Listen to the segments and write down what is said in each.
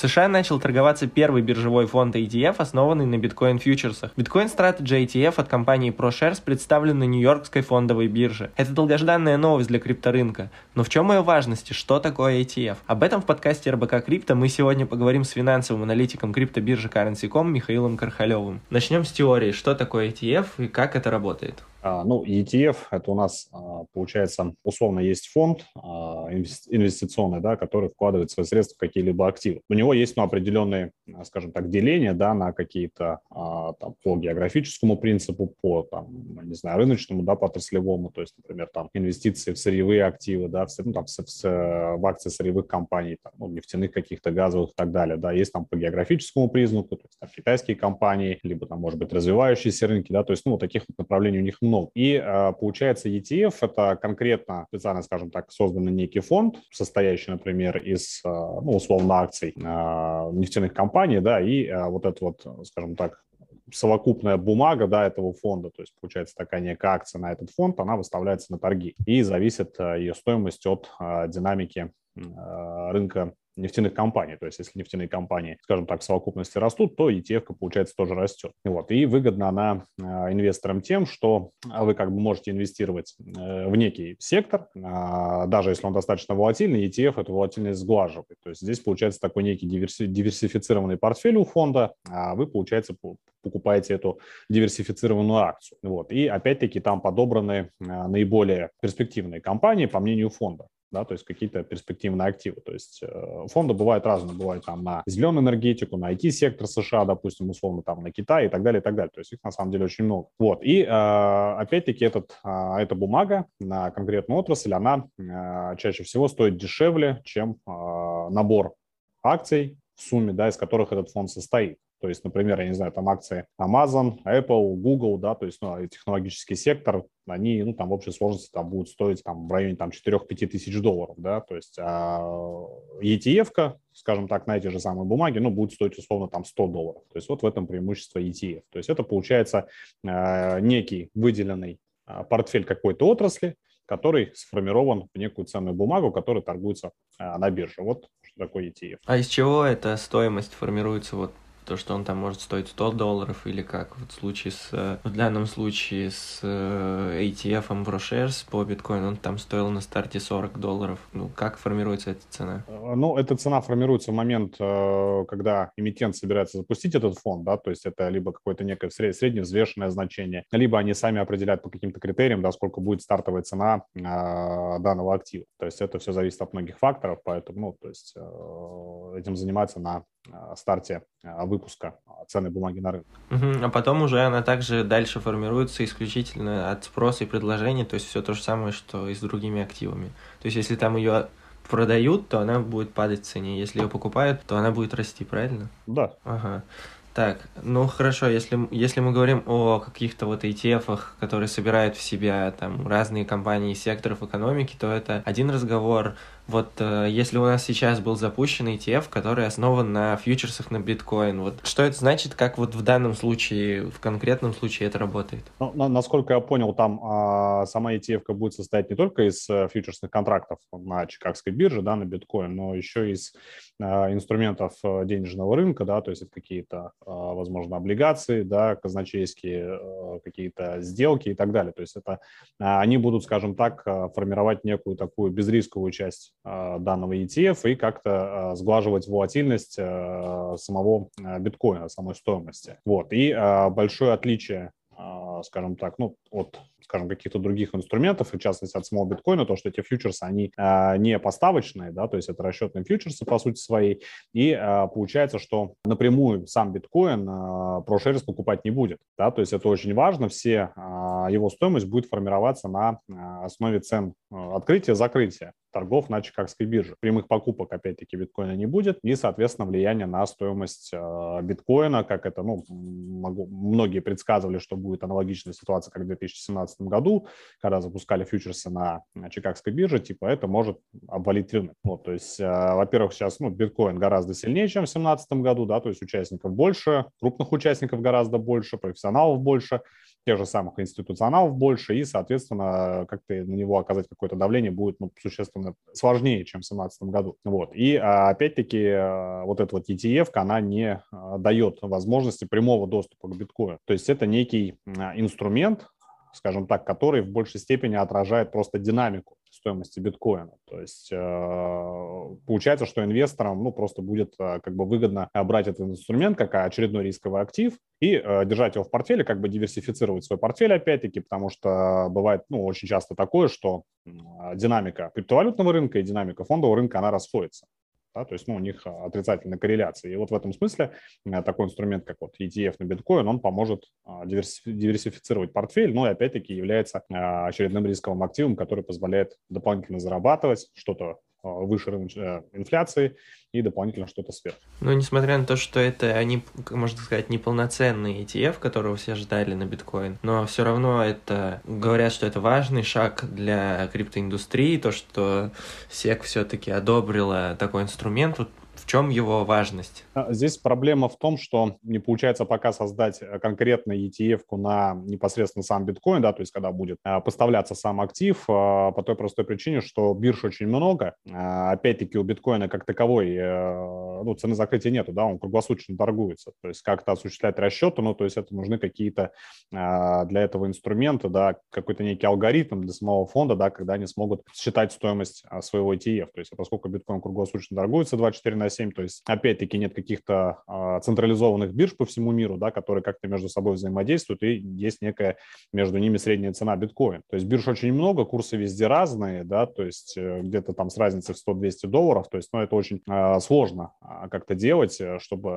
США начал торговаться первый биржевой фонд ETF, основанный на биткоин-фьючерсах. Bitcoin Strategy ETF от компании ProShares представлен на Нью-Йоркской фондовой бирже. Это долгожданная новость для крипторынка. Но в чем ее важность и что такое ETF? Об этом в подкасте РБК Крипто мы сегодня поговорим с финансовым аналитиком криптобиржи Currency.com Михаилом Кархалевым. Начнем с теории, что такое ETF и как это работает. А, ну, ETF – это у нас, а, получается, условно есть фонд а, инвестиционный, да, который вкладывает свои средства в какие-либо активы. У него есть ну, определенные, скажем так, деления да, на какие-то там, по географическому принципу, по, там, не знаю, рыночному, да, по отраслевому, то есть, например, там, инвестиции в сырьевые активы, да, в, ну, там, в, в, в акции сырьевых компаний, там, ну, нефтяных каких-то газовых и так далее, да, есть там по географическому признаку, то есть там, китайские компании, либо там, может быть, развивающиеся рынки, да, то есть, ну, таких вот направлений у них много много. И а, получается ETF – это конкретно специально, скажем так, созданный некий фонд, состоящий, например, из, а, ну, условно, акций а, нефтяных компаний, да, и вот это вот, скажем так, совокупная бумага да, этого фонда, то есть получается такая некая акция на этот фонд, она выставляется на торги и зависит ее стоимость от динамики рынка нефтяных компаний. То есть если нефтяные компании, скажем так, в совокупности растут, то ETF, получается, тоже растет. Вот. И выгодна она а, инвесторам тем, что вы как бы можете инвестировать э, в некий сектор, а, даже если он достаточно волатильный, ETF эту волатильность сглаживает. То есть здесь получается такой некий диверсифицированный портфель у фонда, а вы, получается, покупаете эту диверсифицированную акцию. Вот. И опять-таки там подобраны а, наиболее перспективные компании, по мнению фонда да, то есть какие-то перспективные активы. То есть э, фонды бывают разные, бывают там на зеленую энергетику, на IT-сектор США, допустим, условно там на Китай и так далее, и так далее. То есть их на самом деле очень много. Вот, и э, опять-таки этот, э, эта бумага на конкретную отрасль, она чаще всего стоит дешевле, чем набор акций в сумме, да, из которых этот фонд состоит. То есть, например, я не знаю, там акции Amazon, Apple, Google, да, то есть ну, технологический сектор, они, ну, там в общей сложности там будут стоить там в районе там 4-5 тысяч долларов, да, то есть а ETF, скажем так, на эти же самые бумаги, ну, будет стоить условно там 100 долларов. То есть вот в этом преимущество ETF. То есть это получается э, некий выделенный э, портфель какой-то отрасли, который сформирован в некую ценную бумагу, которая торгуется э, на бирже. Вот что такое ETF. А из чего эта стоимость формируется вот то, что он там может стоить 100 долларов, или как вот в случае с, э, в данном случае с э, ATF ProShares по биткоину, он там стоил на старте 40 долларов. Ну, как формируется эта цена? Э, ну, эта цена формируется в момент, когда эмитент собирается запустить этот фонд, да, то есть это либо какое-то некое среднее взвешенное значение, либо они сами определяют по каким-то критериям, да, сколько будет стартовая цена данного актива. То есть это все зависит от многих факторов, поэтому, ну, то есть этим заниматься на старте выпуска ценной бумаги на рынок. Угу, а потом уже она также дальше формируется исключительно от спроса и предложения, то есть все то же самое, что и с другими активами. То есть если там ее продают, то она будет падать в цене. Если ее покупают, то она будет расти, правильно? Да. Ага. Так, ну хорошо, если, если мы говорим о каких-то вот ETF, которые собирают в себя там разные компании секторов экономики, то это один разговор. Вот э, если у нас сейчас был запущен ETF, который основан на фьючерсах на биткоин, вот что это значит, как вот в данном случае, в конкретном случае это работает? Ну, на, насколько я понял, там а, сама ETF будет состоять не только из а, фьючерсных контрактов на Чикагской бирже, да, на биткоин, но еще из а, инструментов денежного рынка, да, то есть это какие-то, а, возможно, облигации, да, казначейские какие-то сделки и так далее. То есть это а, они будут, скажем так, а, формировать некую такую безрисковую часть Э, данного ETF и как-то э, сглаживать волатильность э, самого биткоина, самой стоимости. Вот. И большое отличие скажем так, ну, от скажем, каких-то других инструментов, в частности от самого биткоина, то, что эти фьючерсы, они а, не поставочные, да, то есть это расчетные фьючерсы по сути своей, и а, получается, что напрямую сам биткоин а, ProShares покупать не будет, да, то есть это очень важно, все а, его стоимость будет формироваться на а, основе цен а, открытия, закрытия торгов на Чикагской бирже. Прямых покупок, опять-таки, биткоина не будет, и, соответственно, влияние на стоимость э, биткоина, как это, ну, могу, многие предсказывали, что будет аналогичная ситуация, как в 2017 году, когда запускали фьючерсы на, Чикагской бирже, типа это может обвалить рынок. Вот, то есть, э, во-первых, сейчас ну, биткоин гораздо сильнее, чем в 2017 году, да, то есть участников больше, крупных участников гораздо больше, профессионалов больше, тех же самых институционалов больше, и, соответственно, как-то на него оказать какое-то давление будет ну, существенно сложнее, чем в 2017 году. Вот. И, опять-таки, вот эта вот ETF, она не дает возможности прямого доступа к биткоину. То есть это некий инструмент, скажем так, который в большей степени отражает просто динамику стоимости биткоина. То есть э, получается, что инвесторам ну, просто будет э, как бы выгодно брать этот инструмент как очередной рисковый актив и э, держать его в портфеле, как бы диверсифицировать свой портфель опять-таки, потому что бывает ну, очень часто такое, что динамика криптовалютного рынка и динамика фондового рынка, она расходится. Да, то есть ну, у них а, отрицательная корреляция. И вот в этом смысле э, такой инструмент, как вот ETF на биткоин, он поможет а, диверсифицировать портфель, но и опять-таки является а, очередным рисковым активом, который позволяет дополнительно зарабатывать что-то Э, выше э, инфляции и дополнительно что-то сверх. Но несмотря на то, что это они, можно сказать, неполноценный ETF, которого все ждали на биткоин, но все равно это говорят, что это важный шаг для криптоиндустрии, то, что SEC все-таки одобрила такой инструмент. Вот в чем его важность? А, здесь проблема в том, что не получается пока создать э, конкретно ETF-ку на непосредственно сам биткоин, да, то есть когда будет э, поставляться сам актив, э, по той простой причине, что бирж очень много. Опять-таки у биткоина как таковой ну, цены закрытия нету, да, он круглосуточно торгуется. То есть как-то осуществлять расчеты, ну, то есть это нужны какие-то для этого инструменты, да, какой-то некий алгоритм для самого фонда, да, когда они смогут считать стоимость своего ETF. То есть поскольку биткоин круглосуточно торгуется 24 на 7, то есть опять-таки нет каких-то а, централизованных бирж по всему миру, да, которые как-то между собой взаимодействуют, и есть некая между ними средняя цена биткоин. То есть бирж очень много, курсы везде разные, да, то есть э, где-то там с разницей в 100-200 долларов, то есть, ну, это очень а, сложно а, как-то делать, э, чтобы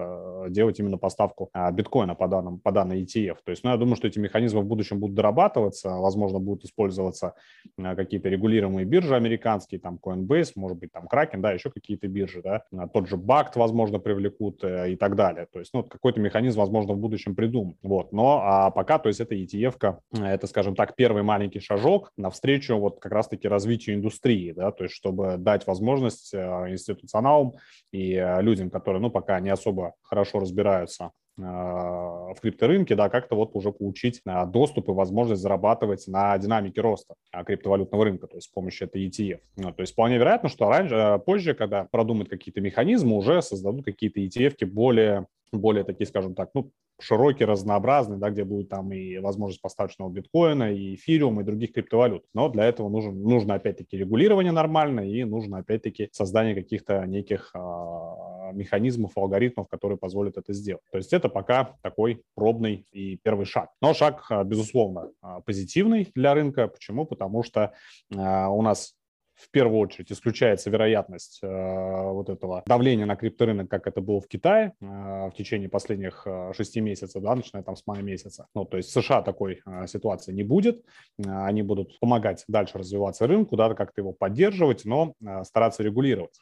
делать именно поставку биткоина по, данным, по данной ETF. То есть, ну, я думаю, что эти механизмы в будущем будут дорабатываться, возможно, будут использоваться какие-то регулируемые биржи американские, там Coinbase, может быть, там Kraken, да, еще какие-то биржи, да, тот же БАКТ, возможно, привлекут э, и так далее. То есть, ну, какой-то механизм, возможно, в будущем придумают. Вот. Но а пока, то есть, это ETF-ка, это, скажем так, первый маленький шажок навстречу вот как раз-таки развитию индустрии, да, то есть, чтобы дать возможность э, институционалам и э, людям, которые, ну, пока не особо хорошо разбираются в крипторынке, да, как-то вот уже получить доступ и возможность зарабатывать на динамике роста криптовалютного рынка, то есть с помощью этой ETF. Ну, то есть вполне вероятно, что раньше, позже, когда продумают какие-то механизмы, уже создадут какие-то ETF более более такие, скажем так, ну, широкий, разнообразный, да, где будет там и возможность поставочного биткоина, и эфириум, и других криптовалют. Но для этого нужен, нужно опять-таки регулирование нормальное, и нужно опять-таки создание каких-то неких а, механизмов, алгоритмов, которые позволят это сделать. То есть это пока такой пробный и первый шаг. Но шаг, а, безусловно, а, позитивный для рынка. Почему? Потому что а, у нас в первую очередь исключается вероятность э, вот этого давления на крипторынок, как это было в Китае э, в течение последних шести месяцев, да, начиная там с мая месяца. Ну, то есть в США такой э, ситуации не будет. Э, они будут помогать дальше развиваться рынку, да, как-то его поддерживать, но э, стараться регулировать.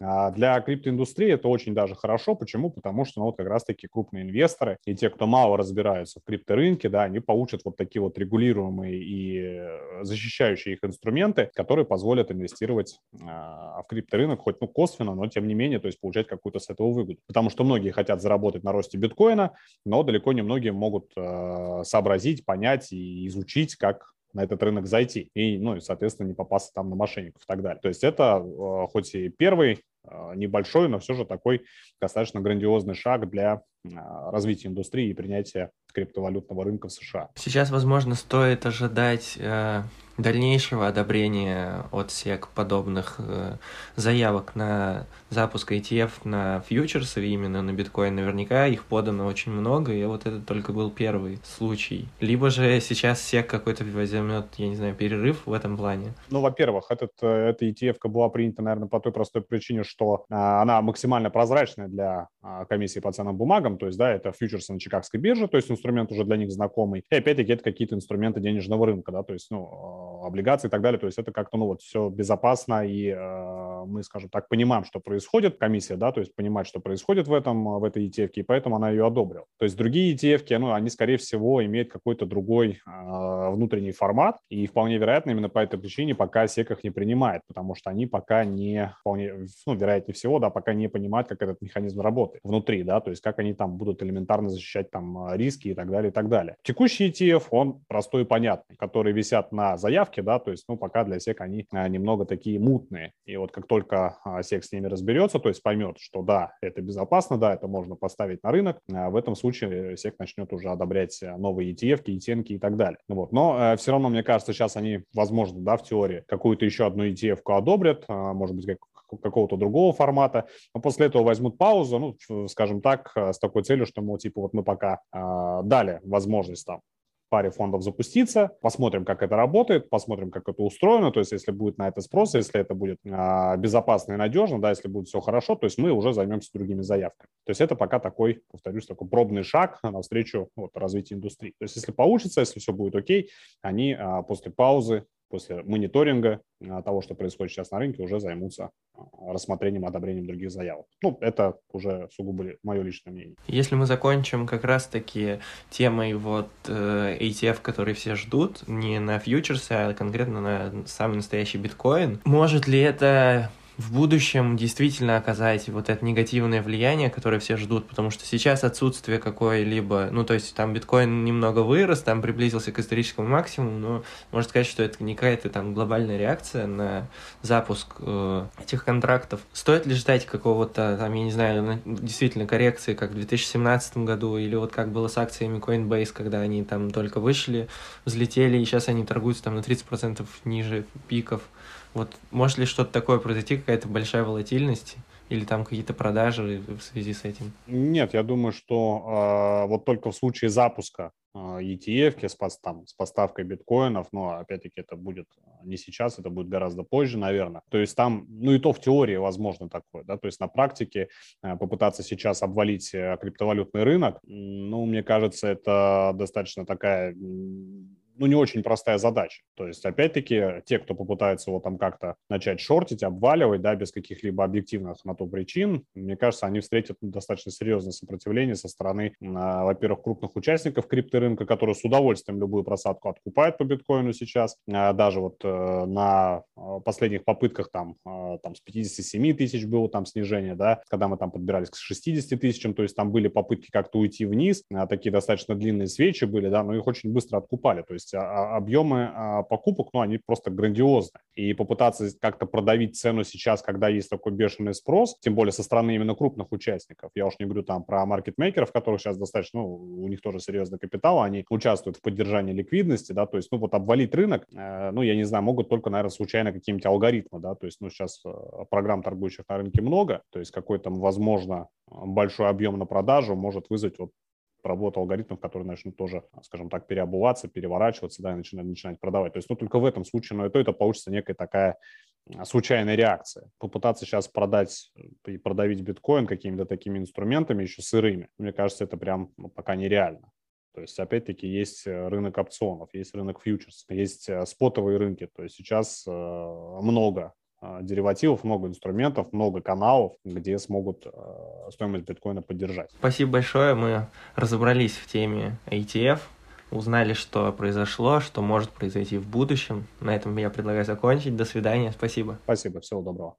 А для криптоиндустрии это очень даже хорошо. Почему? Потому что ну, вот как раз-таки крупные инвесторы и те, кто мало разбираются в крипторынке, да, они получат вот такие вот регулируемые и защищающие их инструменты, которые позволят инвестировать а, в крипторынок хоть ну, косвенно, но тем не менее, то есть получать какую-то с этого выгоду. Потому что многие хотят заработать на росте биткоина, но далеко не многие могут э, сообразить, понять и изучить, как на этот рынок зайти и, ну, и, соответственно, не попасться там на мошенников и так далее. То есть это э, хоть и первый небольшой, но все же такой достаточно грандиозный шаг для э, развития индустрии и принятия криптовалютного рынка в США. Сейчас, возможно, стоит ожидать дальнейшего одобрения от SEC подобных э, заявок на запуск ETF на фьючерсы, именно на биткоин, наверняка их подано очень много, и вот это только был первый случай. Либо же сейчас SEC какой-то возьмет, я не знаю, перерыв в этом плане. Ну, во-первых, этот, э, эта ETF была принята, наверное, по той простой причине, что а, она максимально прозрачная для а, комиссии по ценным бумагам, то есть, да, это фьючерсы на Чикагской бирже, то есть инструмент уже для них знакомый, и опять-таки это какие-то инструменты денежного рынка, да, то есть, ну, облигации и так далее. То есть это как-то, ну, вот все безопасно и э, мы, скажем так, понимаем, что происходит, комиссия, да, то есть понимает, что происходит в этом, в этой ETF, и поэтому она ее одобрила. То есть другие ETF, ну, они, скорее всего, имеют какой-то другой э, внутренний формат, и вполне вероятно, именно по этой причине пока SEC их не принимает, потому что они пока не, вполне, ну, вероятнее всего, да, пока не понимают, как этот механизм работает внутри, да, то есть как они там будут элементарно защищать там риски и так далее, и так далее. Текущий ETF, он простой и понятный, которые висят на заявке, да, то есть, ну, пока для SEC они а, немного такие мутные. И вот как только а, SEC с ними разберется, то есть поймет, что да, это безопасно, да, это можно поставить на рынок, а, в этом случае SEC начнет уже одобрять новые ETF, ETF и так далее. Вот. Но э, все равно, мне кажется, сейчас они, возможно, да, в теории какую-то еще одну ETF одобрят, может быть, как какого-то другого формата, но после этого возьмут паузу, ну, скажем так, с такой целью, что, мол, типа, вот мы пока э, дали возможность там паре фондов запуститься, посмотрим, как это работает, посмотрим, как это устроено, то есть если будет на это спрос, если это будет а, безопасно и надежно, да, если будет все хорошо, то есть мы уже займемся другими заявками. То есть это пока такой, повторюсь, такой пробный шаг навстречу вот, развитию индустрии. То есть если получится, если все будет окей, они а, после паузы после мониторинга а, того, что происходит сейчас на рынке, уже займутся а, рассмотрением, одобрением других заявок. Ну, это уже сугубо мое личное мнение. Если мы закончим как раз-таки темой вот э, ETF, который все ждут, не на фьючерсы, а конкретно на самый настоящий биткоин, может ли это в будущем действительно оказать вот это негативное влияние, которое все ждут, потому что сейчас отсутствие какой-либо, ну, то есть там биткоин немного вырос, там приблизился к историческому максимуму, но можно сказать, что это не какая-то там глобальная реакция на запуск э, этих контрактов. Стоит ли ждать какого-то, там, я не знаю, действительно коррекции, как в 2017 году, или вот как было с акциями Coinbase, когда они там только вышли, взлетели, и сейчас они торгуются там на 30% ниже пиков. Вот может ли что-то такое произойти, какая-то большая волатильность? Или там какие-то продажи в связи с этим? Нет, я думаю, что э, вот только в случае запуска э, ETF с, там, с поставкой биткоинов, но опять-таки это будет не сейчас, это будет гораздо позже, наверное. То есть там, ну и то в теории возможно такое, да, то есть на практике э, попытаться сейчас обвалить э, криптовалютный рынок, ну, мне кажется, это достаточно такая ну, не очень простая задача. То есть, опять-таки, те, кто попытается его там как-то начать шортить, обваливать, да, без каких-либо объективных на то причин, мне кажется, они встретят достаточно серьезное сопротивление со стороны, а, во-первых, крупных участников крипторынка, которые с удовольствием любую просадку откупают по биткоину сейчас, а, даже вот э, на а, последних попытках там, там с 57 тысяч было там снижение, да, когда мы там подбирались к 60 тысячам, то есть там были попытки как-то уйти вниз, такие достаточно длинные свечи были, да, но их очень быстро откупали, то есть а, а, объемы а, покупок, ну, они просто грандиозны. И попытаться как-то продавить цену сейчас, когда есть такой бешеный спрос, тем более со стороны именно крупных участников, я уж не говорю там про маркетмейкеров, которых сейчас достаточно, ну, у них тоже серьезный капитал, они участвуют в поддержании ликвидности, да, то есть, ну, вот обвалить рынок, э, ну, я не знаю, могут только, наверное, случайно какие-нибудь алгоритмы, да, то есть, ну, сейчас э, программ торгующих на рынке много, то есть какой-то, возможно, большой объем на продажу может вызвать вот работу алгоритмов, которые начнут тоже, скажем так, переобуваться, переворачиваться, да, и начинать, начинать продавать. То есть, ну, только в этом случае, но и то это получится некая такая случайная реакция. Попытаться сейчас продать и продавить биткоин какими-то такими инструментами, еще сырыми, мне кажется, это прям ну, пока нереально. То есть, опять-таки, есть э, рынок опционов, есть рынок фьючерсов, есть э, спотовые рынки. То есть сейчас э, много а, деривативов, много инструментов, много каналов, где смогут а, стоимость биткоина поддержать. Спасибо большое. Мы разобрались в теме ETF, узнали, что произошло, что может произойти в будущем. На этом я предлагаю закончить. До свидания. Спасибо. Спасибо. Всего доброго.